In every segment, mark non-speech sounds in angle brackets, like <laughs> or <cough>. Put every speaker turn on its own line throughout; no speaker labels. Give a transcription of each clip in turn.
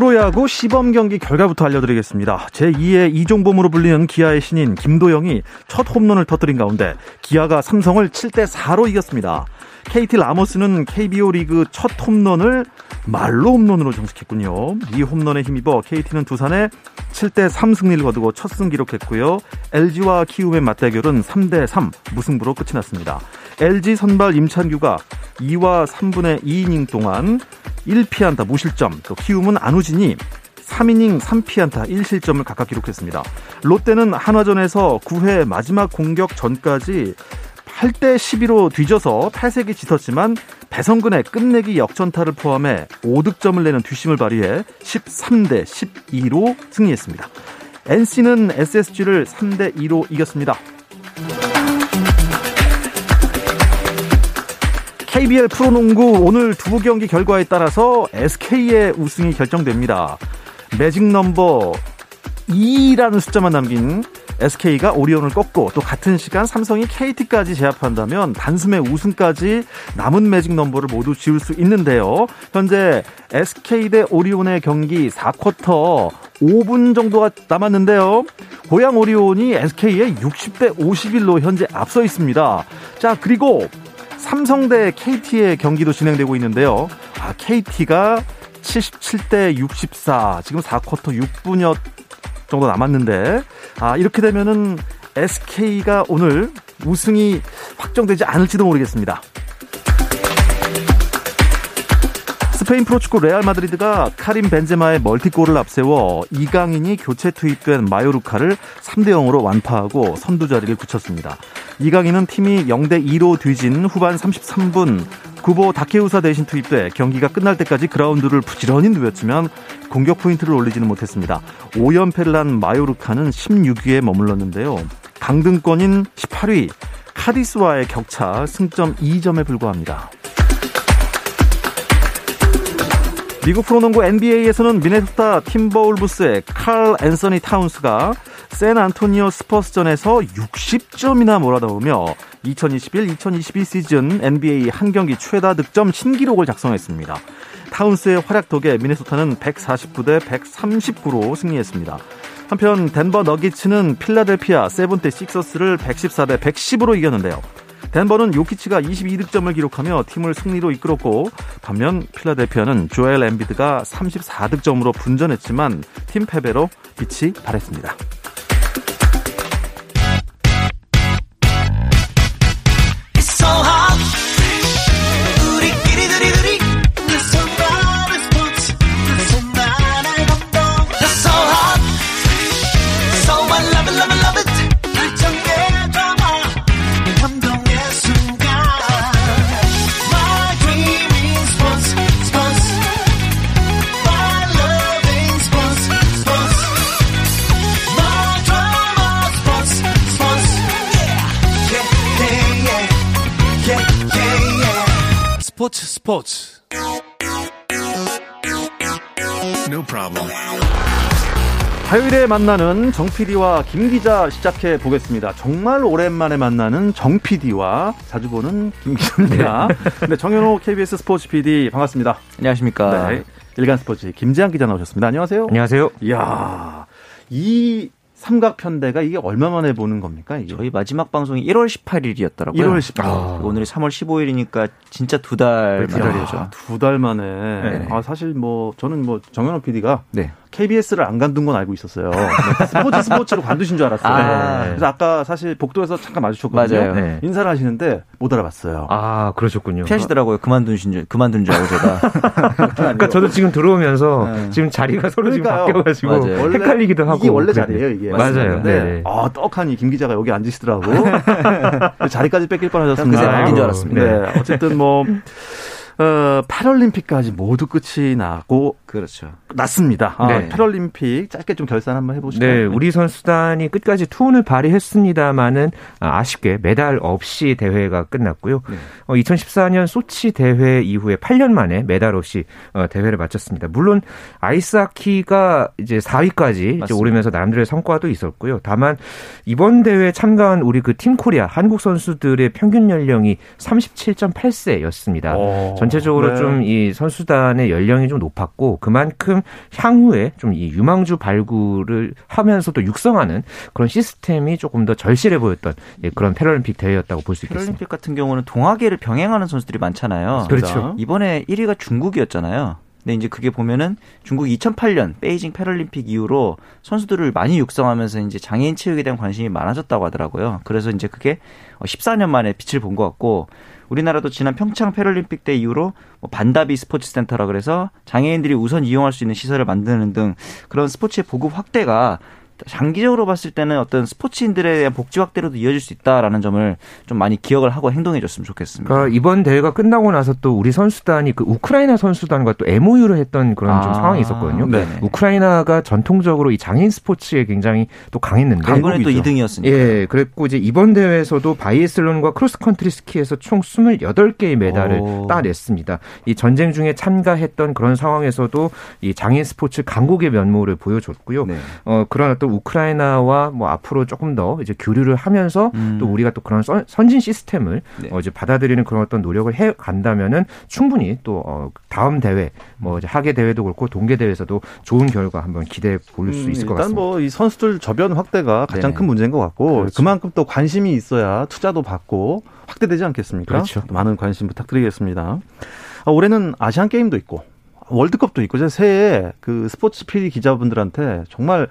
프로야구 시범 경기 결과부터 알려드리겠습니다. 제2의 이종범으로 불리는 기아의 신인 김도영이 첫 홈런을 터뜨린 가운데 기아가 삼성을 7대 4로 이겼습니다. KT 라모스는 KBO 리그 첫 홈런을 말로 홈런으로 정식했군요. 이 홈런에 힘입어 KT는 두산에 7대 3 승리를 거두고 첫 승 기록했고요. LG와 키움의 맞대결은 3대 3 무승부로 끝이 났습니다. LG 선발 임찬규가 2와 3분의 2이닝 동안 1피안타 무실점, 또 키움은 안우진이 3이닝 3피안타 1실점을 각각 기록했습니다. 롯데는 한화전에서 9회 마지막 공격 전까지 8대 12로 뒤져서 탈색이 짙었지만 배성근의 끝내기 역전타를 포함해 5득점을 내는 뒷심을 발휘해 13대 12로 승리했습니다. NC는 SSG를 3대 2로 이겼습니다. KBL 프로농구 오늘 두 경기 결과에 따라서 SK의 우승이 결정됩니다. 매직 넘버 2라는 숫자만 남긴 SK가 오리온을 꺾고 또 같은 시간 삼성이 KT까지 제압한다면 단숨에 우승까지 남은 매직 넘버를 모두 지울 수 있는데요. 현재 SK 대 오리온의 경기 4쿼터 5분 정도가 남았는데요. 고양 오리온이 SK에 60대 51로 현재 앞서 있습니다. 자, 그리고 삼성 대 KT의 경기도 진행되고 있는데요. 아, KT가 77대 64. 지금 4쿼터 6분여 정도 남았는데 아, 이렇게 되면은 SK가 오늘 우승이 확정되지 않을지도 모르겠습니다. 스페인 프로축구 레알 마드리드가 카림 벤제마의 멀티골을 앞세워 이강인이 교체 투입된 마요르카를 3대 0으로 완파하고 선두 자리를 굳혔습니다. 이강인은 팀이 0대 2로 뒤진 후반 33분 구보 다케후사 대신 투입돼 경기가 끝날 때까지 그라운드를 부지런히 누볐지만 공격 포인트를 올리지는 못했습니다. 5연패를 한 마요르카는 16위에 머물렀는데요. 강등권인 18위 카디스와의 격차 승점 2점에 불과합니다. 미국 프로농구 NBA에서는 미네소타 팀버울브스의 칼 앤서니 타운스가 샌 안토니오 스퍼스전에서 60점이나 몰아넣으며 2021-2022 시즌 NBA 한 경기 최다 득점 신기록을 작성했습니다. 타운스의 활약 덕에 미네소타는 149대 139로 승리했습니다. 한편 덴버 너기츠는 필라델피아 세븐티식서스를 114대 110으로 이겼는데요. 덴버는 요키치가 22득점을 기록하며 팀을 승리로 이끌었고 반면 필라델피아는 조엘 엠비드가 34득점으로 분전했지만 팀 패배로 빛이 발했습니다.
스포츠
No problem. 화요일에 만나는 정 PD와 김 기자 시작해 보겠습니다. 정말 오랜만에 만나는 정 PD와 자주 보는 김 기자입니다. <laughs> 네. 네, 정현호 KBS 스포츠 PD 반갑습니다.
안녕하십니까. 네,
일간 스포츠 김재한 기자 나오셨습니다. 안녕하세요.
안녕하세요.
이야, 이 삼각편대가 이게 얼마 만에 보는 겁니까? 이게?
저희 마지막 방송이 1월 18일이었더라고요.
1월 18일. 아.
오늘이 3월 15일이니까 진짜 두 달 만이죠.
두 달 만에. 네. 아 사실 뭐 저는 뭐 정현호 PD가 네. KBS를 안 간둔 건 알고 있었어요. 네, 스포츠 스포츠로 관두신 줄 알았어요. 아, 그래서 아까 사실 복도에서 잠깐 마주쳤거든요. 맞아요. 네. 인사를 하시는데 못 알아봤어요.
아 그러셨군요.
피하시더라고요. 그만두신 줄 그만둔 줄 알고 제가. <laughs>
그러니까 저도 지금 들어오면서 네. 지금 자리가 서로 지금 바뀌어가지고 맞아요. 헷갈리기도 하고.
이게 원래 자리예요 이게.
맞아요. 네.
아 떡하니 김 기자가 여기 앉으시더라고. <laughs> 자리까지 뺏길 뻔하셨습니다.
그새 바뀐 줄 알았습니다.
네. 어쨌든 뭐. <laughs> 어, 패럴림픽까지 모두 끝이 나고
그렇죠.
났습니다. 아, 네. 패럴림픽 짧게 좀 결산 한번 해보실까요?
네, 우리 선수단이 끝까지 투혼을 발휘했습니다만은 아쉽게 메달 없이 대회가 끝났고요. 네. 어, 2014년 소치 대회 이후에 8년 만에 메달 없이 어, 대회를 마쳤습니다. 물론 아이스하키가 이제 4위까지 이제 오르면서 나름대로의 성과도 있었고요. 다만 이번 대회에 참가한 우리 그 팀 코리아 한국 선수들의 평균 연령이 37.8세였습니다. 오. 전 체적으로 네. 좀이 선수단의 연령이 좀 높았고 그만큼 향후에 좀 이 유망주 발굴을 하면서도 육성하는 그런 시스템이 조금 더 절실해 보였던 예, 그런 패럴림픽 대회였다고 볼 수 있겠습니다.
패럴림픽 같은 경우는 동아계를 병행하는 선수들이 많잖아요.
그렇죠.
이번에 1위가 중국이었잖아요. 근데 이제 그게 보면은 중국 2008년 베이징 패럴림픽 이후로 선수들을 많이 육성하면서 이제 장애인 체육에 대한 관심이 많아졌다고 하더라고요. 그래서 이제 그게 14년 만에 빛을 본 것 같고 우리나라도 지난 평창 패럴림픽 때 이후로 뭐 반다비 스포츠 센터라 그래서 장애인들이 우선 이용할 수 있는 시설을 만드는 등 그런 스포츠의 보급 확대가 장기적으로 봤을 때는 어떤 스포츠인들에 대한 복지 확대로도 이어질 수 있다라는 점을 좀 많이 기억을 하고 행동해 줬으면 좋겠습니다.
그러니까 이번 대회가 끝나고 나서 또 우리 선수단이 그 우크라이나 선수단과 또 MOU를 했던 그런 아, 좀 상황이 있었거든요. 네네. 우크라이나가 전통적으로 이 장애인 스포츠에 굉장히 또 강했는데
이번에 또 2등이었으니까.
예, 그랬고 이제 이번 대회에서도 바이애슬론과 크로스컨트리 스키에서 총 28개의 메달을 오. 따냈습니다. 이 전쟁 중에 참가했던 그런 상황에서도 이 장애인 스포츠 강국의 면모를 보여줬고요. 네. 어, 그러나 또 우크라이나와 뭐 앞으로 조금 더 이제 교류를 하면서 음. 또 우리가 또 그런 선진 시스템을 네. 어 이제 받아들이는 그런 어떤 노력을 해 간다면은 충분히 또 어 다음 대회 뭐 이제 하계 대회도 그렇고 동계 대회에서도 좋은 결과 한번 기대해 볼수 음, 있을 것 같습니다.
일단 뭐 이 선수들 저변 확대가 가장 네. 큰 문제인 것 같고 그렇죠. 그만큼 또 관심이 있어야 투자도 받고 확대되지 않겠습니까?
그렇죠.
많은 관심 부탁드리겠습니다. 아, 올해는 아시안 게임도 있고 월드컵도 있고 제가 새해 그 스포츠 PD 기자분들한테 정말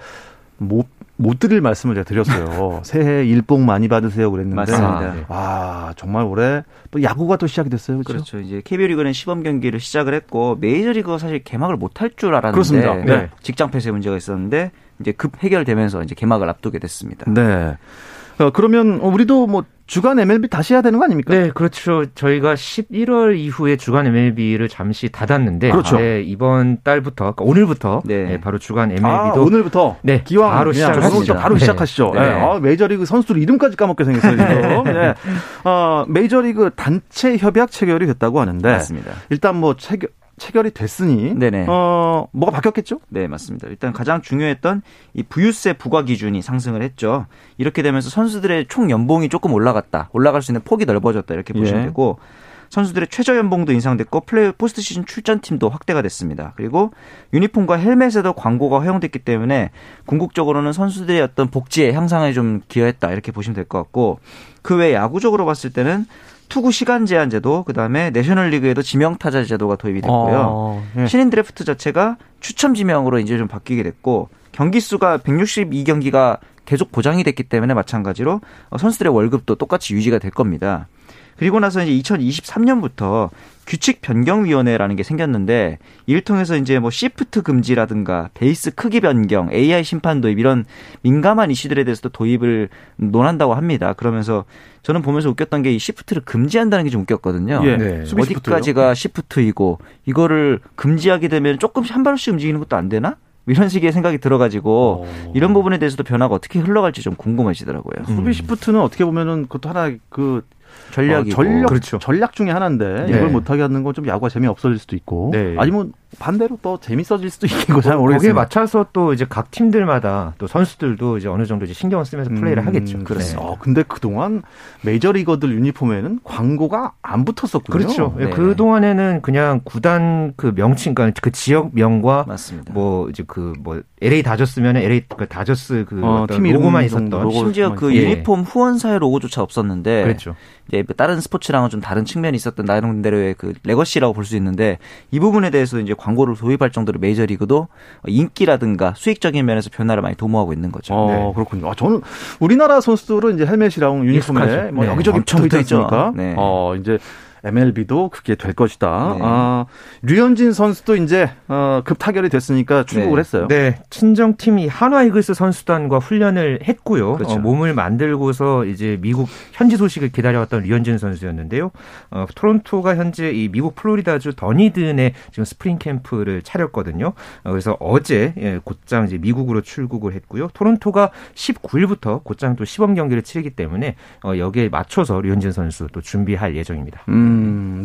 못, 못 드릴 말씀을 제가 드렸어요. <laughs> 새해 일복 많이 받으세요 그랬는데.
맞습니다.
아, 정말 올해 또 야구가 또 시작이 됐어요. 그렇죠.
그렇죠. 이제 KBO 리그는 시범 경기를 시작을 했고 메이저리그가 사실 개막을 못 할 줄 알았는데 그렇습니다. 네. 직장 폐쇄 문제가 있었는데 이제 급 해결되면서 이제 개막을 앞두게 됐습니다.
네. 어, 그러면 우리도 뭐 주간 MLB 다시 해야 되는 거 아닙니까?
네, 그렇죠. 저희가 11월 이후에 주간 MLB를 잠시 닫았는데
그렇죠.
네, 이번 달부터 그러니까 오늘부터 네. 네, 바로 주간 MLB도 아,
오늘부터
네, 기왕 바로 시작하시죠.
바로 네. 시작하시죠. 네. 아, 메이저리그 선수들 이름까지 까먹게 생겼어요 지금. 네. 어, 메이저리그 단체 협약 체결이 됐다고 하는데
맞습니다.
일단 뭐 체결 체결이 됐으니 네네. 어 뭐가 바뀌었겠죠?
네 맞습니다. 일단 가장 중요했던 이 부유세 부과 기준이 상승을 했죠. 이렇게 되면서 선수들의 총 연봉이 조금 올라갔다, 올라갈 수 있는 폭이 넓어졌다 이렇게 보시면 예. 되고 선수들의 최저 연봉도 인상됐고 플레이 포스트 시즌 출전팀도 확대가 됐습니다. 그리고 유니폼과 헬멧에도 광고가 허용됐기 때문에 궁극적으로는 선수들의 어떤 복지의 향상에 좀 기여했다 이렇게 보시면 될 것 같고 그 외 야구적으로 봤을 때는 투구 시간 제한 제도, 그다음에 내셔널리그에도 지명 타자 제도가 도입이 됐고요. 어, 예. 신인 드래프트 자체가 추첨 지명으로 이제 좀 바뀌게 됐고 경기 수가 162경기가 계속 보장이 됐기 때문에 마찬가지로 선수들의 월급도 똑같이 유지가 될 겁니다. 그리고 나서 이제 2023년부터 규칙 변경 위원회라는 게 생겼는데 이를 통해서 이제 뭐 시프트 금지라든가 베이스 크기 변경, AI 심판 도입 이런 민감한 이슈들에 대해서도 도입을 논한다고 합니다. 그러면서 저는 보면서 웃겼던 게 이 시프트를 금지한다는 게 좀 웃겼거든요. 예, 네. 어디까지가 시프트이고 이거를 금지하게 되면 조금씩 한 발씩 움직이는 것도 안 되나? 이런 식의 생각이 들어가지고 오. 어. 이런 부분에 대해서도 변화가 어떻게 흘러갈지 좀 궁금해지더라고요.
음. 수비 시프트는 어떻게 보면은 그것도 하나 그
전략이
어, 전략 그렇죠. 전략 중에 하나인데 네. 이걸 못하게 하는 건 좀 야구가 재미 없어질 수도 있고 네. 아니면 반대로 또 재밌어질 수도 있고 잘 모르겠어요.
거기에 맞춰서 또 이제 각 팀들마다 또 선수들도 이제 어느 정도 이제 신경 을 쓰면서 플레이를
음,
하겠죠.
그렇습니다. 네. 어, 근데 그 동안 메이저 리거들 유니폼에는 광고가 안 붙었었군요.
그렇죠. 네. 그 동안에는 그냥 구단 그 명칭, 그러니까 그 지역 명과
맞습니다.
뭐 이제 그 뭐 LA 다저스면 LA 그 다저스 그 어, 팀 로고만 있었던 로고,
심지어 그 예. 유니폼 후원사의 로고조차 없었는데
그렇죠.
이제 다른 스포츠랑은 좀 다른 측면이 있었던 나름대로의 그 legacy라고 볼 수 있는데 이 부분에 대해서 이제 광고를 도입할 정도로 메이저리그도 인기라든가 수익적인 면에서 변화를 많이 도모하고 있는 거죠.
어, 네. 그렇군요. 아, 저는 우리나라 선수들은 이제 헬멧이랑 유니폼에 뭐 네. 여기저기 붙어 있지 않습니까? 네. 어, 이제 MLB도 그게 될 것이다.
네.
아, 류현진 선수도 이제 어, 급 타결이 됐으니까 출국을
네.
했어요.
네, 친정 팀이 한화 이글스 선수단과 훈련을 했고요.
그렇죠.
어, 몸을 만들고서 이제 미국 현지 소식을 기다려왔던 류현진 선수였는데요. 어, 토론토가 현재 이 미국 플로리다주 더니든에 지금 스프링 캠프를 차렸거든요. 어, 그래서 어제 예, 곧장 이제 미국으로 출국을 했고요. 토론토가 19일부터 곧장 또 시범 경기를 치르기 때문에 어, 여기에 맞춰서 류현진 선수 또 준비할 예정입니다.
음,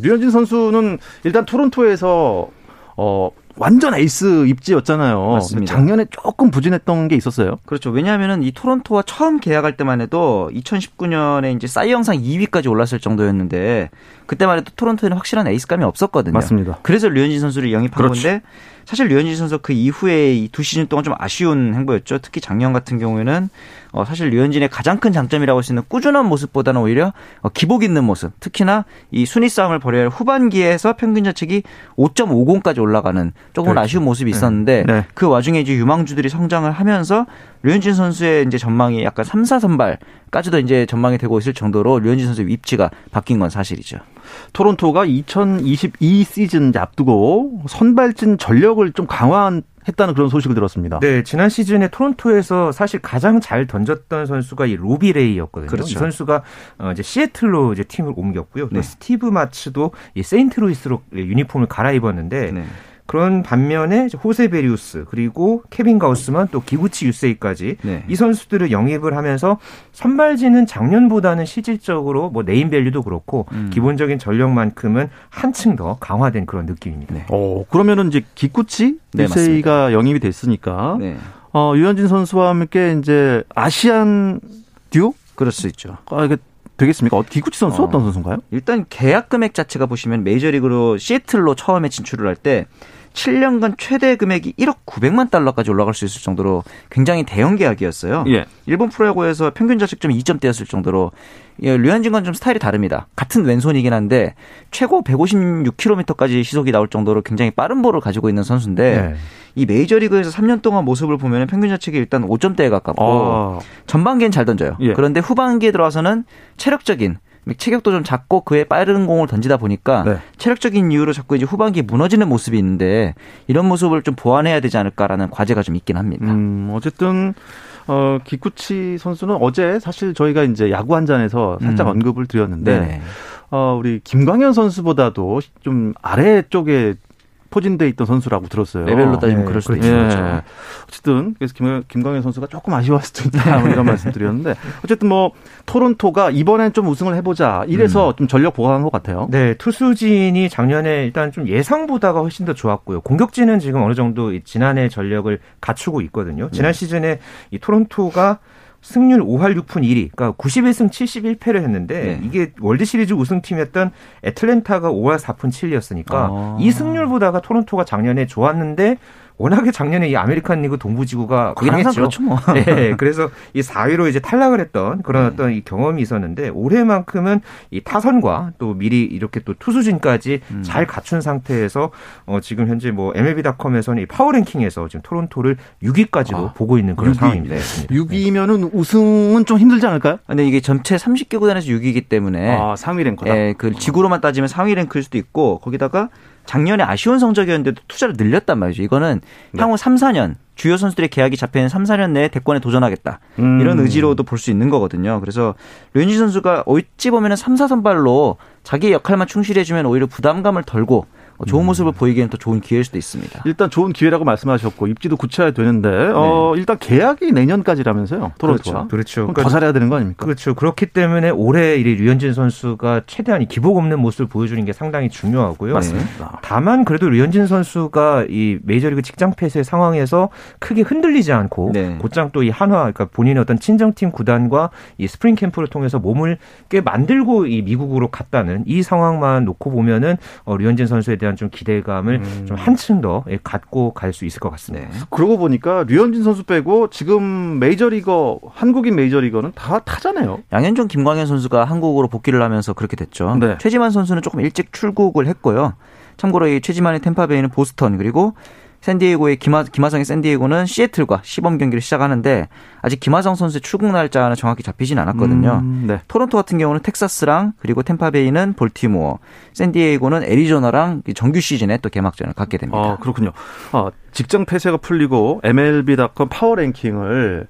류현진 선수는 일단 토론토에서 어, 완전 에이스 입지였잖아요.
맞습니다.
작년에 조금 부진했던 게 있었어요.
그렇죠. 왜냐하면은 이 토론토와 처음 계약할 때만 해도 2019년에 이제 사이영상 2위까지 올랐을 정도였는데 그때만 해도 토론토에는 확실한 에이스감이 없었거든요.
맞습니다.
그래서 류현진 선수를 영입한
그렇죠.
건데 사실 류현진 선수 그 이후에 이두 시즌 동안 좀 아쉬운 행보였죠. 특히 작년 같은 경우에는 어 사실 류현진의 가장 큰 장점이라고 할 수 있는 꾸준한 모습보다는 오히려 어 기복 있는 모습. 특히나 이 순위 싸움을 벌여야 할 후반기에서 평균 자책이 5.50까지 올라가는 조금은
그렇죠.
아쉬운 모습이 있었는데
네.
그 와중에 이제 유망주들이 성장을 하면서 류현진 선수의 이제 전망이 약간 3, 4 선발까지도 이제 전망이 되고 있을 정도로 류현진 선수의 위치가 바뀐 건 사실이죠.
토론토가 2022 시즌 앞두고 선발진 전력을 좀 강화했다는 그런 소식을 들었습니다.
네, 지난 시즌에 토론토에서 사실 가장 잘 던졌던 선수가 이 로비 레이였거든요.
그렇죠.
이 선수가 어, 이제 시애틀로 이제 팀을 옮겼고요. 또
네.
스티브 마츠도 이 세인트루이스로 유니폼을 갈아입었는데
네.
그런 반면에 호세 베리우스 그리고 케빈 가우스만 또 기쿠치 유세이까지
네.
이 선수들을 영입을 하면서 선발진은 작년보다는 실질적으로 뭐 네임밸류도 그렇고
음.
기본적인 전력만큼은 한층 더 강화된 그런 느낌입니다.
네.
어, 그러면은 이제 기쿠치
네,
유세이가 영입이 됐으니까
네.
어, 유현진 선수와 함께 이제 아시안 듀오?
그럴 수 있죠.
아, 이게 되겠습니까? 어, 기쿠치 선수
어.
어. 떤 선수인가요?
일단 계약 금액 자체가 보시면 메이저리그로 시애틀로 처음에 진출을 할 때 7년간 최대 금액이 1억 900만 달러까지 올라갈 수 있을 정도로 굉장히 대형 계약이었어요.
예.
일본 프로야구에서 평균 자책점이 2점대였을 정도로 예, 류현진과는 좀 스타일이 다릅니다. 같은 왼손이긴 한데 최고 156km까지 시속이 나올 정도로 굉장히 빠른 볼을 가지고 있는 선수인데
네.
이 메이저리그에서 3년 동안 모습을 보면 평균 자책이 일단 5점대에 가깝고
아,
전반기엔 잘 던져요.
예.
그런데 후반기에 들어와서는 체력적인 체격도 좀 작고 그에 빠른 공을 던지다 보니까
네.
체력적인 이유로 자꾸 이제 후반기에 무너지는 모습이 있는데 이런 모습을 좀 보완해야 되지 않을까라는 과제가 좀 있긴 합니다.
음, 어쨌든 어, 기쿠치 선수는 어제 사실 저희가 이제 야구 한 잔에서 살짝
음.
언급을 드렸는데
네.
어, 우리 김광현 선수보다도 좀 아래 쪽에 포진돼 있던 선수라고 들었어요.
레벨로 따지면
네,
그럴 수도
예.
있죠.
어쨌든 그래서 김, 김광현 선수가 조금 아쉬워할 수도 있다 뭐 이런 말씀드렸는데 어쨌든 뭐 토론토가 이번엔 좀 우승을 해보자 이래서 좀 전력 보강한 것 같아요.
네, 투수진이 작년에 일단 좀 예상보다가 훨씬 더 좋았고요. 공격진은 지금 어느 정도 이 지난해 전력을 갖추고 있거든요. 지난 시즌에 이 토론토가 승률 5할 6푼 1위, 그러니까 91승 71패를 했는데
네.
이게 월드 시리즈 우승팀이었던 애틀랜타가 5할 4푼 7리였으니까
아.
이 승률보다가 토론토가 작년에 좋았는데 워낙에 작년에 이 아메리칸 리그 동부지구가 강했죠.
그렇죠 뭐.
네, <laughs> 그래서 이 4위로 이제 탈락을 했던 그런
네.
어떤 이 경험이 있었는데 올해만큼은 이 타선과 또 미리 이렇게 또 투수진까지
음.
잘 갖춘 상태에서 어 지금 현재 뭐 MLB.com에서는 이 파워랭킹에서 지금 토론토를 6위까지도
아,
보고 있는 그런
6위.
상황입니다.
6위면은 우승은 좀 힘들지 않을까요?
근데 이게 전체 30개 구단에서 6위이기 때문에
아, 상위 랭커다.
예, 그 지구로만 따지면 상위 랭크일 수도 있고 거기다가 작년에 아쉬운 성적이었는데도 투자를 늘렸단 말이죠. 이거는
네.
향후 3, 4년 주요 선수들의 계약이 잡히는 3, 4년 내에 대권에 도전하겠다.
음.
이런 의지로도 볼 수 있는 거거든요. 그래서 류현진 선수가 어찌 보면 은 3, 4선발로 자기 역할만 충실해주면 오히려 부담감을 덜고
음.
좋은 모습을 보이기에는 더 좋은 기회일 수도 있습니다.
일단 좋은 기회라고 말씀하셨고 입지도 굳혀야 되는데 어, 일단 계약이 내년까지라면서요. 토론토가.
그렇죠.
그럼
그러니까
더 잘해야 되는 거 아닙니까?
그렇죠. 그렇기 때문에 올해 이 류현진 선수가 최대한 이 기복 없는 모습을 보여주는 게 상당히 중요하고요.
맞습니다.
다만 그래도 류현진 선수가 이 메이저리그 직장 폐쇄 상황에서 크게 흔들리지 않고
네.
곧장 또 이 한화 그러니까 본인의 어떤 친정팀 구단과 이 스프링 캠프를 통해서 몸을 꽤 만들고 이 미국으로 갔다는 이 상황만 놓고 보면은 어, 류현진 선수에 대한 좀 기대감을
음.
좀 한층 더 예, 갖고 갈 수 있을 것 같습니다.
네.
그러고 보니까 류현진 선수 빼고 지금 메이저리거 한국인 메이저리거는 다 타자잖아요.
양현종, 김광현 선수가 한국으로 복귀를 하면서 그렇게 됐죠.
네.
최지만 선수는 조금 일찍 출국을 했고요. 참고로 이 최지만의 템파베이는 보스턴 그리고 샌디에고의 김하, 김하성의 샌디에고는 시애틀과 시범 경기를 시작하는데 아직 김하성 선수의 출국 날짜는 정확히 잡히진 않았거든요. 음, 네. 토론토 같은 경우는 텍사스랑 그리고 템파베이는 볼티모어, 샌디에고는 애리조나랑 정규 시즌에 또 개막전을 갖게 됩니다.
아, 그렇군요. 아, 직장 폐쇄가 풀리고 MLB.com 파워 랭킹을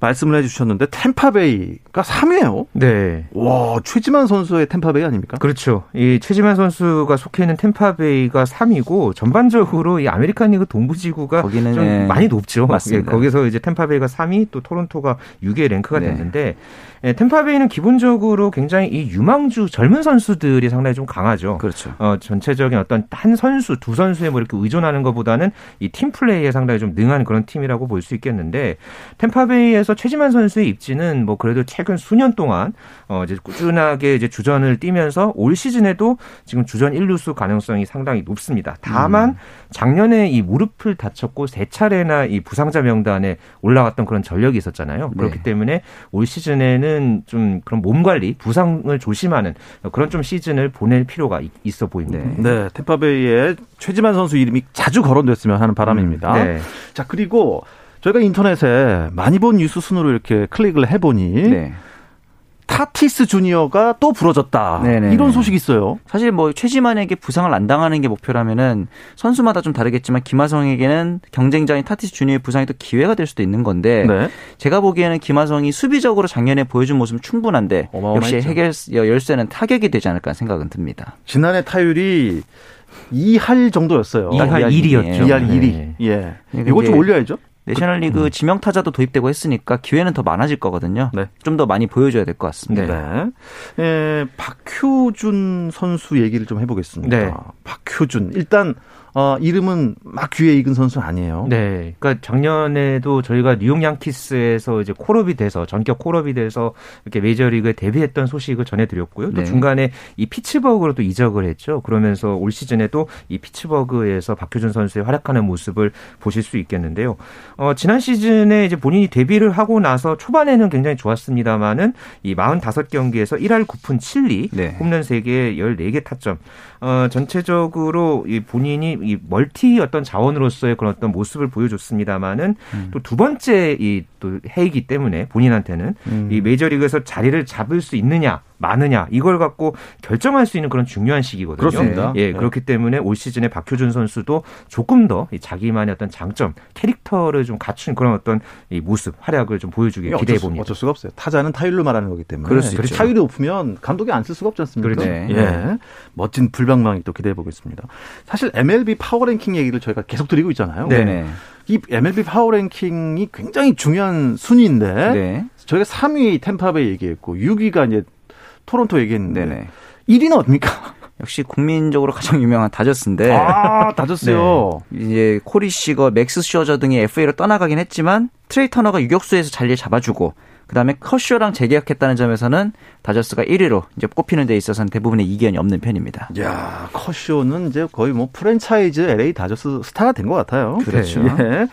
말씀을 해주셨는데 템파베이가 3위예요.
네.
와 최지만 선수의 템파베이 아닙니까?
그렇죠. 이 최지만 선수가 속해 있는 템파베이가 3위고 전반적으로 이 아메리칸 리그 동부지구가 거기는 좀 네. 많이 높죠.
맞습니다.
예, 거기서 이제 템파베이가 3위, 또 토론토가 6위에 랭크가 네. 됐는데 예, 템파베이는 기본적으로 굉장히 이 유망주 젊은 선수들이 상당히 좀 강하죠.
그렇죠.
어, 전체적인 어떤 한 선수, 두 선수에 뭐 이렇게 의존하는 것보다는 이 팀 플레이에 상당히 좀 능한 그런 팀이라고 볼 수 있겠는데 템파베이에서 최지만 선수의 입지는 뭐 그래도 최근 수년 동안 어, 이제 꾸준하게 이제 주전을 뛰면서 올 시즌에도 지금 주전 1루수 가능성이 상당히 높습니다. 다만 음. 작년에 이 무릎을 다쳤고 세 차례나 이 부상자 명단에 올라갔던 그런 전력이 있었잖아요. 그렇기 네. 때문에 올 시즌에는 좀 그런 몸 관리, 부상을 조심하는 그런 좀 시즌을 보낼 필요가 있어 보입니다.
네, 네 템파베이의 최지만 선수 이름이 자주 거론됐으면 하는 바람입니다. 음, 네. 자 그리고 저희가 인터넷에 많이 본 뉴스 순으로 이렇게 클릭을 해보니. 네. 타티스 주니어가 또 부러졌다. 네네. 이런 소식이 있어요.
사실 뭐 최지만에게 부상을 안 당하는 게 목표라면은 선수마다 좀 다르겠지만 김하성에게는 경쟁자인 타티스 주니어의 부상이 또 기회가 될 수도 있는 건데 네. 제가 보기에는 김하성이 수비적으로 작년에 보여준 모습은 충분한데 역시 해결 열쇠는 타격이 되지 않을까 생각은 듭니다.
지난해 타율이 2할 정도였어요.
2할 1이었죠.
2할 1이. 네. 예. 이거 좀 올려야죠.
내셔널리그 음. 지명 타자도 도입되고 했으니까 기회는 더 많아질 거거든요. 네. 좀더 많이 보여줘야 될 것 같습니다.
네. 네. 예, 박효준 선수 얘기를 좀 해보겠습니다. 네. 박효준 일단 어, 이름은 막 귀에 익은 선수는 아니에요.
네. 그러니까 작년에도 저희가 뉴욕 양키스에서 이제 콜업이 돼서 전격 콜업이 돼서 이렇게 메이저리그에 데뷔했던 소식을 전해드렸고요. 또 네. 중간에 이 피츠버그로 또 이적을 했죠. 그러면서 올 시즌에도 이 피츠버그에서 박효준 선수의 활약하는 모습을 보실 수 있겠는데요. 어, 지난 시즌에 이제 본인이 데뷔를 하고 나서 초반에는 굉장히 좋았습니다만은 이 45경기에서 1할 9푼 7리, 네. 홈런 3개, 14개 타점. 어, 전체적으로 이 본인이 이 멀티 어떤 자원으로서의 그런 어떤 모습을 보여줬습니다만은 음. 또두 번째 이 또 해이기 때문에 본인한테는 음. 이 메이저리그에서 자리를 잡을 수 있느냐 많으냐 이걸 갖고 결정할 수 있는 그런 중요한 시기거든요.
그렇습니다.
예, 네. 그렇기 때문에 올 시즌에 박효준 선수도 조금 더 자기만의 어떤 장점, 캐릭터를 좀 갖춘 그런 어떤 이 모습, 활약을 좀 보여주길 기대해 봅니다.
어쩔 수가 없어요. 타자는 타율로 말하는 거기 때문에. 그렇죠. 타율이 높으면 감독이 안 쓸 수가 없지 않습니까?
그렇죠.
네. 예. 멋진 불방망이 또 기대해 보겠습니다. 사실 MLB 파워 랭킹 얘기를 저희가 계속 드리고 있잖아요.
네.
이 MLB 파워 랭킹이 굉장히 중요한 순위인데 네. 저희가 3위 템파베이 얘기했고 6위가 이제 토론토 얘기했는데 네네. 1위는 어딥니까? <laughs>
역시 국민적으로 가장 유명한 다저스인데.
아, 다저스요.
네. 이제 코리 시거, 맥스 슈어저 등이 FA로 떠나가긴 했지만 트레이 터너가 유격수에서 자리를 잡아주고 그다음에 커쇼랑 재계약했다는 점에서는 다저스가 1위로 이제 꼽히는 데 있어서는 대부분의 이견이 없는 편입니다.
야, 커쇼는 이제 거의 뭐 프랜차이즈 LA 다저스 스타가 된 것 같아요.
그렇죠.
예.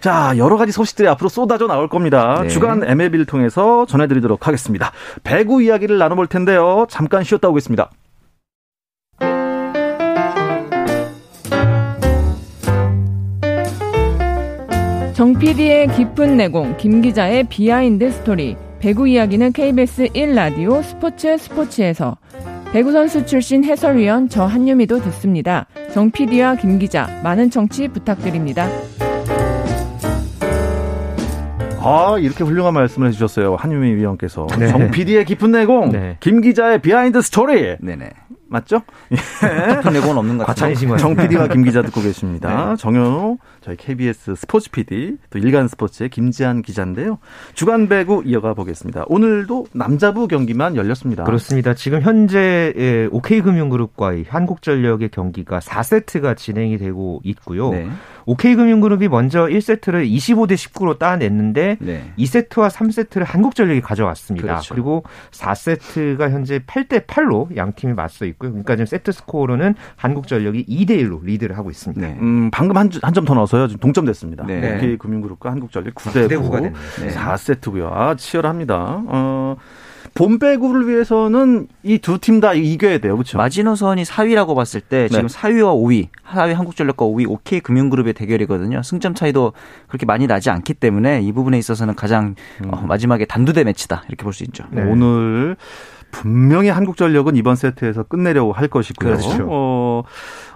자, 여러 가지 소식들이 앞으로 쏟아져 나올 겁니다. 네. 주간 MLB를 통해서 전해드리도록 하겠습니다. 배구 이야기를 나눠볼 텐데요. 잠깐 쉬었다 오겠습니다.
정 PD의 깊은 내공, 김 기자의 비하인드 스토리. 배구 이야기는 KBS 1라디오 스포츠 스포츠에서 배구 선수 출신 해설위원 저 한유미도 듣습니다. 정 PD와 김 기자 많은 청취 부탁드립니다.
아 이렇게 훌륭한 말씀을 해주셨어요 한유미 위원께서 네. 정 PD의 깊은 내공, 네. 김 기자의 비하인드 스토리.
네네.
맞죠?
깊은 내공은 없는 것 같아요.
정 PD와 <laughs> 김 기자 듣고 계십니다. 네. 정현우 저희 KBS 스포츠 PD 또 일간 스포츠의 김지한 기자인데요. 주간 배구 이어가 보겠습니다. 오늘도 남자부 경기만 열렸습니다.
그렇습니다. 지금 현재 OK금융그룹과의 한국전력의 경기가 4세트가 진행이 되고 있고요. 네. OK금융그룹이 먼저 1세트를 25대 19로 따냈는데 네. 2세트와 3세트를 한국전력이 가져왔습니다. 그렇죠. 그리고 4세트가 현재 8대 8로 양 팀이 맞서 있고 요. 그러니까 지금 세트 스코어로는 한국전력이 2대 1로 리드를 하고 있습니다. 네.
음, 방금 한점더 넣어서요. 지금 동점됐습니다. 네. OK금융그룹과 한국전력 9대 9. 네. 4세트고요. 아, 치열합니다. 어, 봄배구를 위해서는 이 두 팀 다 이겨야 돼요. 그렇죠?
마지노선이 4위라고 봤을 때 지금
네.
4위와 5위, 4위 한국전력과 5위 OK 금융그룹의 대결이거든요. 승점 차이도 그렇게 많이 나지 않기 때문에 이 부분에 있어서는 가장 어, 마지막에 단두대 매치다 이렇게 볼 수 있죠.
네.
오늘 분명히 한국전력은 이번 세트에서 끝내려고 할 것이고요.
그렇죠.
어,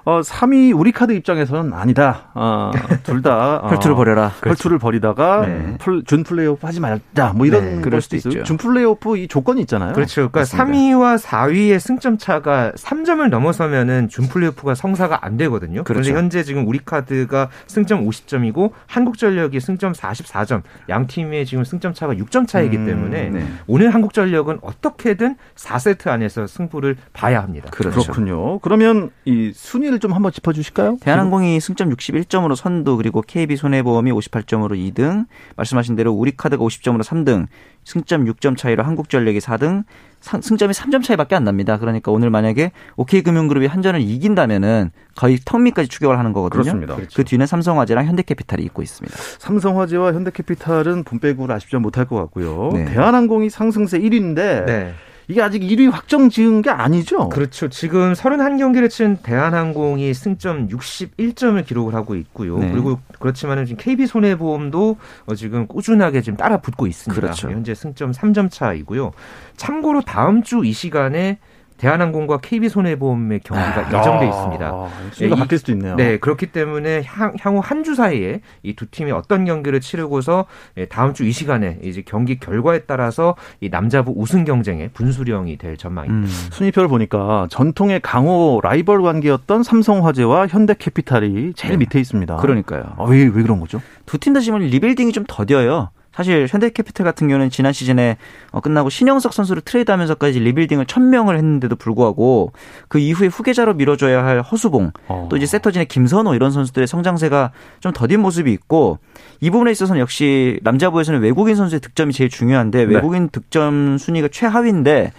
어, 3위 우리 카드 입장에서는 아니다. 어, 둘다 <laughs> 어,
혈투를 벌여라.
혈투를 벌이다가
네.
풀- 준 플레이오프 하지 말자. 뭐 이런
네,
걸
그럴
수도 있어요.
있죠.
준 플레이오프 이 조건이 있잖아요.
그렇죠. 그러니까
맞습니다.
3위와 4위의 승점 차가 3점을 넘어서면은 준 플레이오프가 성사가 안 되거든요. 그런데
그렇죠.
현재 지금 우리 카드가 승점 50점이고 한국전력이 승점 44점, 양 팀의 지금 승점 차가 6점 차이기
음,
때문에
네.
오늘 한국전력은 어떻게든 4세트 안에서 승부를 봐야 합니다.
그렇죠.
그렇군요. 그러면 이 순위를 좀 한번 짚어주실까요?
대한항공이 승점 61점으로 선두 그리고 KB 손해보험이 58점으로 2등 말씀하신 대로 우리카드가 50점으로 3등 승점 6점 차이로 한국전력이 4등 상- 승점이 3점 차이밖에 안 납니다. 그러니까 오늘 만약에 OK금융그룹이 한전을 이기다면은 거의 턱 밑까지 추격을 하는 거거든요.
그렇습니다.
그 뒤는 삼성화재랑 현대캐피탈이 있고 있습니다.
삼성화재와 현대캐피탈은 봄배구를 아쉽지 못할 것 같고요.
네.
대한항공이 상승세 1위인데
네.
이게 아직 1위 확정 지은 게 아니죠?
그렇죠. 지금 31경기를 친 대한항공이 승점 61점을 기록을 하고 있고요.
네.
그리고 그렇지만은 지금 KB 손해보험도 어, 지금 꾸준하게 지금 따라 붙고 있습니다.
그렇죠.
현재 승점 3점 차이고요. 참고로 다음 주 이 시간에 대한항공과 KB 손해보험의 경기가 예정돼 있습니다.
아, 순위가
네, 이-
바뀔 수도 있네요.
네, 그렇기 때문에 향, 향후 한 주 사이에 이 두 팀이 어떤 경기를 치르고서 예, 다음 주 이 시간에 이제 경기 결과에 따라서 이 남자부 우승 경쟁의 분수령이 될 전망입니다.
음.
순위표를 보니까 전통의 강호 라이벌 관계였던 삼성화재와 현대캐피탈이 제일
네.
밑에 있습니다.
그러니까요.
아, 왜, 왜 그런 거죠?
두 팀 다 지금 리빌딩이 좀 더뎌요. 사실 현대캐피탈 같은 경우는 지난 시즌에 어, 끝나고 신영석 선수를 트레이드하면서까지 리빌딩을 천명을 했는데도 불구하고 그 이후에 후계자로 밀어줘야 할 허수봉
어.
또 이제 세터진의 김선호 이런 선수들의 성장세가 좀 더딘 모습이 있고 이 부분에 있어서는 역시 남자부에서는 외국인 선수의 득점이 제일 중요한데
네.
외국인 득점 순위가 최하위인데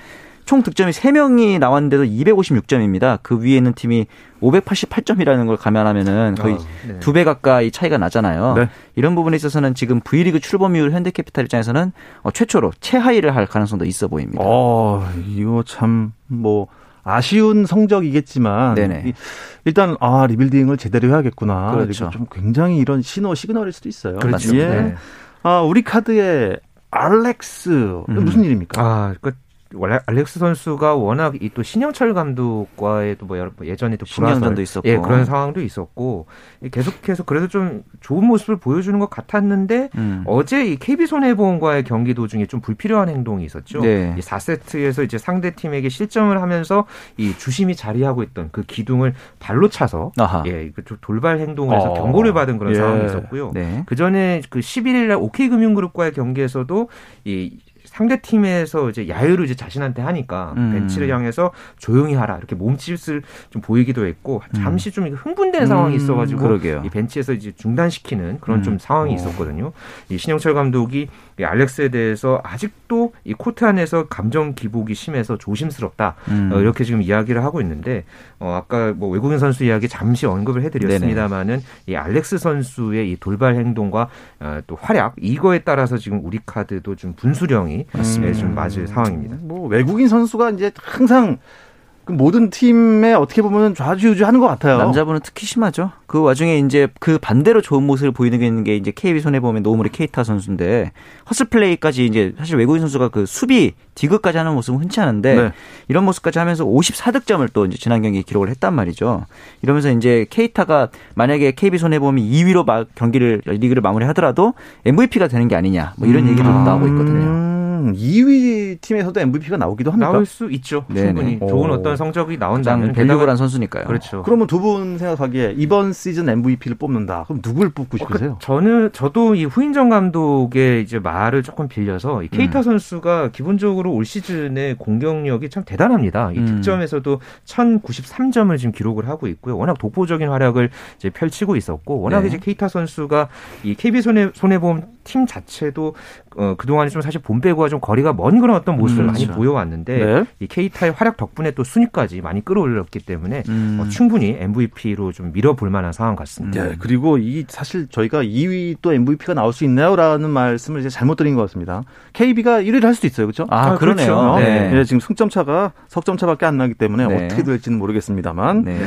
총 득점이 3명이 나왔는데도 256점입니다. 그 위에 있는 팀이 588점이라는 걸 감안하면은 거의
네.
두배 가까이 차이가 나잖아요.
네.
이런 부분에 있어서는 지금 V리그 출범 이후 현대캐피탈 입장에서는 어, 최초로 최하위를 할 가능성도 있어 보입니다.
어, 이거 참, 뭐, 아쉬운 성적이겠지만.
네네.
이- 일단, 아, 리빌딩을 제대로 해야겠구나.
그렇죠.
좀 굉장히 이런 신호, 시그널일 수도 있어요.
그렇죠.
예.
네.
아, 우리 카드의 알렉스.
음.
무슨 일입니까?
아, 그 알렉스 선수가 워낙 이 또 신영철 감독과의 또 뭐 여러- 예전에 또 불화설,
신경전도 있었고.
예, 그런 상황도 있었고 이 계속해서 그래도 좀 좋은 모습을 보여주는 것 같았는데
음.
어제 이 KB 손해보험과의 경기 도중에 좀 불필요한 행동이 있었죠.
네.
이 4세트에서 이제 상대 팀에게 실점을 하면서 이 주심이 자리하고 있던 그 기둥을 발로 차서
아하.
예, 좀 돌발 행동을 해서
어.
경고를 받은 그런
예.
상황이 있었고요.
네.
그 전에 그 11일 날 OK금융그룹과의 경기에서도 이 상대 팀에서 이제 야유를 이제 자신한테 하니까
음.
벤치를 향해서 조용히 하라 이렇게 몸짓을 좀 보이기도 했고 잠시 좀 흥분된 상황이
음,
있어가지고
그러게요.
이 벤치에서 이제 중단시키는 그런
음.
좀 상황이
어.
있었거든요. 이 신영철 감독이 이 알렉스에 대해서 아직도 이 코트 안에서 감정 기복이 심해서 조심스럽다
음.
어, 이렇게 지금 이야기를 하고 있는데 어, 아까 뭐 외국인 선수 이야기 잠시 언급을 해드렸습니다만은 이 알렉스 선수의 이 돌발 행동과 어, 또 활약 이거에 따라서 지금 우리 카드도 좀 분수령이 예, 좀 맞을 상황입니다.
뭐, 외국인 선수가 이제 항상 그 모든 팀에 어떻게 보면 좌지우지하는 것 같아요.
남자분은 특히 심하죠. 그 와중에 이제 그 반대로 좋은 모습을 보이는 게 이제 KB 손해보험의 노무리 케이타 선수인데 허슬 플레이까지 이제 사실 외국인 선수가 그 수비 디그까지 하는 모습은 흔치 않은데
네.
이런 모습까지 하면서 54득점을 또 이제 지난 경기에 기록을 했단 말이죠. 이러면서 이제 케이타가 만약에 KB 손해보험이 2위로 막 경기를 리그를 마무리하더라도 MVP가 되는 게 아니냐 뭐 이런 얘기도 나오고 있거든요.
음, 2위 팀에서도 MVP가 나오기도 합니까?
나올 수 있죠.
네네.
충분히
오.
좋은 어떤 성적이
가장
나온다면
밸류블한 선수니까요.
그렇죠.
그러면 두 분 생각하기에 이번 시즌 MVP를 뽑는다. 그럼 누굴 뽑고
어, 그
싶으세요?
저는 저도 이 후인정 감독의 이제 말을 조금 빌려서 이 케이타
음.
선수가 기본적으로 올 시즌의 공격력이 참 대단합니다. 이
음.
득점에서도 1,093점을 지금 기록을 하고 있고요. 워낙 독보적인 활약을 이제 펼치고 있었고 워낙
네.
이제 케이타 선수가 이 KB 손해 손해보험 팀 자체도 어, 그동안에 좀 사실 본 배구와 좀 거리가 먼 그런 어떤 모습을
음,
많이
그렇죠.
보여왔는데
네.
이 케이타의 활약 덕분에 또 순위까지 많이 끌어올렸기 때문에
음.
어, 충분히 MVP로 좀 밀어볼 만한 상황 같습니다.
네, 그리고 이 사실 저희가 2위 또 MVP가 나올 수 있나요라는 말씀을 이제 잘못 드린 것 같습니다. KB가 1위를 할 수도 있어요, 그렇죠?
아,
아,
그러네요.
그렇죠.
네.
네, 지금 승점 차가 석점 차밖에 안 나기 때문에
네.
어떻게 될지는 모르겠습니다만
네.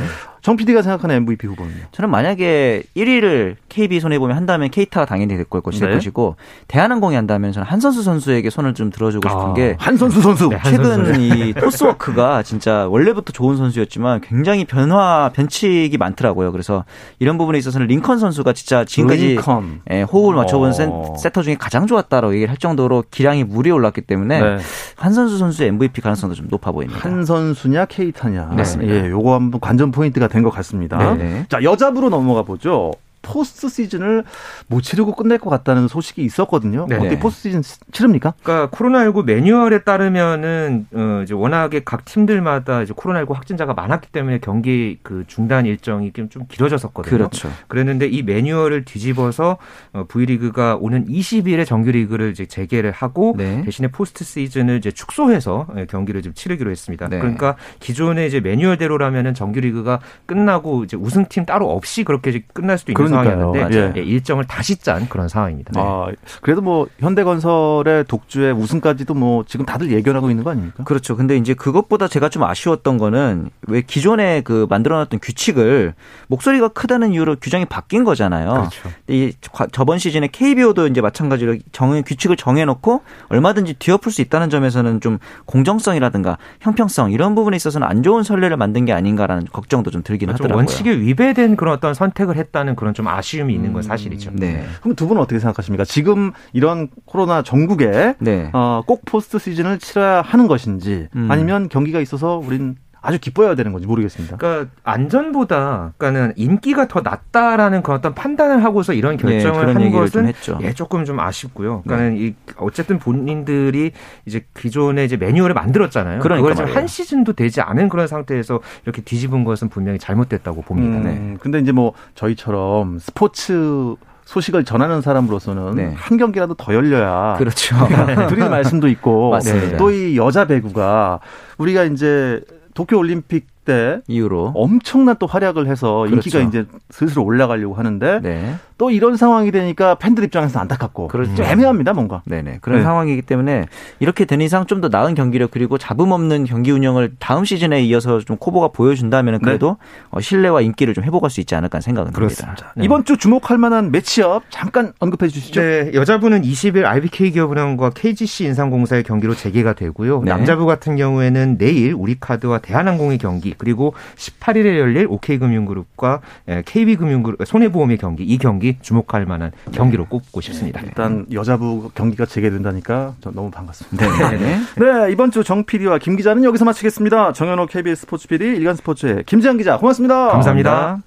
정 PD가 생각하는 MVP 후보는요.
저는 만약에 1위를 KB 손에 보면 한다면 케이타가 당연히 될 것이고
네.
것이고 대한항공이 한다면 저는 한선수 선수에게 손을 좀 들어주고 싶은
아,
게
한선수 선수.
네,
최근
선수.
이 토스워크가 진짜 원래부터 좋은 선수였지만 굉장히 변화 변칙이 많더라고요. 그래서 이런 부분에 있어서는 링컨 선수가 진짜 지금까지
링컨.
예, 호흡을 맞춰본
어.
센, 세터 중에 가장 좋았다라고 얘기를 할 정도로 기량이 물이 올랐기 때문에
네.
한선수 선수의 MVP 가능성도 좀 높아 보입니다.
한선수냐 케이타냐.
맞습니다.
예, 요거 한번 관전 포인트가 된 것 같습니다.
네.
자, 여자부로 넘어가 보죠. 포스트 시즌을 못 치르고 끝낼 것 같다는 소식이 있었거든요.
네.
어떻게 포스트 시즌 치릅니까?
그러니까 코로나19 매뉴얼에 따르면은 어 이제 워낙에 각 팀들마다 이제 코로나19 확진자가 많았기 때문에 경기 그 중단 일정이 좀- 좀 길어졌었거든요.
그렇죠.
그랬는데 이 매뉴얼을 뒤집어서 어, V리그가 오는 20일에 정규리그를 이제 재개를 하고
네.
대신에 포스트 시즌을 이제 축소해서 예, 경기를 좀 치르기로 했습니다.
네.
그러니까 기존의 이제 매뉴얼대로라면은 정규리그가 끝나고 이제 우승팀 따로 없이 그렇게 이제 끝날 수도 있는
그러니까요.
상황이었는데
맞아요.
예, 일정을 다시 짠 그런 상황입니다.
아, 그래도 뭐 현대건설의 독주의 우승까지도 뭐 지금 다들 예견하고 있는 거 아닙니까?
그렇죠. 근데 이제 그것보다 제가 좀 아쉬웠던 거는 왜 기존에 그 만들어놨던 규칙을 목소리가 크다는 이유로 규정이 바뀐 거잖아요.
그렇죠.
이 과- 저번 시즌에 KBO도 이제 마찬가지로 정 규칙을 정해놓고 얼마든지 뒤엎을 수 있다는 점에서는 좀 공정성이라든가 형평성 이런 부분에 있어서는 안 좋은 선례를 만든 게 아닌가라는 걱정도 좀 들긴
좀
하더라고요.
원칙에 위배된 그런 어떤 선택을 했다는 그런 좀 아쉬움이 있는 건 사실이죠.
네.
그럼 두 분은 어떻게 생각하십니까? 지금 이런 코로나 전국에
네.
어, 꼭 포스트 시즌을 치러야 하는 것인지
음.
아니면 경기가 있어서 우린 아주 기뻐해야 되는 건지 모르겠습니다.
그러니까 안전보다 그러니까는 인기가 더 낫다라는 그런 어떤 판단을 하고서 이런
네,
결정을
그런 한좀
것은.
네.
예 조금 좀 아쉽고요. 그러니까는 이 어쨌든 본인들이 이제 기존에 이제 매뉴얼을 만들었잖아요.
그러니까
그걸 지금. 한 시즌도 되지 않은 그런 상태에서 이렇게 뒤집은 것은 분명히 잘못됐다고 봅니다. 네.
음, 근데 이제 뭐 저희처럼 스포츠 소식을 전하는 사람으로서는
네.
한 경기라도 더 열려야
그렇죠. <laughs>
드리는 말씀도 있고. 또 이 여자 배구가 우리가 이제 도쿄 올림픽 때
이유로.
엄청난 또 활약을 해서
그렇죠.
인기가 이제 슬슬 올라가려고 하는데
네.
또 이런 상황이 되니까 팬들 입장에서는 안타깝고
그렇죠.
좀 애매합니다 뭔가.
네네. 그런
네.
상황이기 때문에 이렇게 된 이상 좀 더 나은 경기력 그리고 잡음 없는 경기 운영을 다음 시즌에 이어서 좀 코보가 보여준다면 그래도 어, 신뢰와 인기를 좀 회복할 수 있지 않을까 생각은 듭니다. 네.
이번 주 주목할 만한 매치업 잠깐 언급해 주시죠.
네, 여자부는 20일 RBK 기업은행과 KGC 인상공사의 경기로 재개가 되고요.
네.
남자부 같은 경우에는 내일 우리카드와 대한항공의 경기 그리고 18일에 열릴 OK금융그룹과 KB금융그룹 손해보험의 경기 이 경기 주목할 만한 경기로 꼽고 싶습니다.
일단 여자부 경기가 재개된다니까 저 너무 반갑습니다.
네. 네.
네, <laughs> 이번 주 정 PD와 김 기자는 여기서 마치겠습니다. 정현호 KBS 스포츠 PD, 일간 스포츠의 김지한 기자, 고맙습니다.
감사합니다.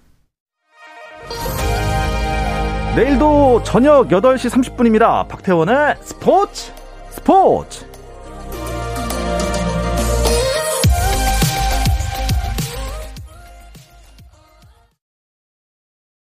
내일도 저녁 8시 30분입니다. 박태원의 스포츠 스포츠.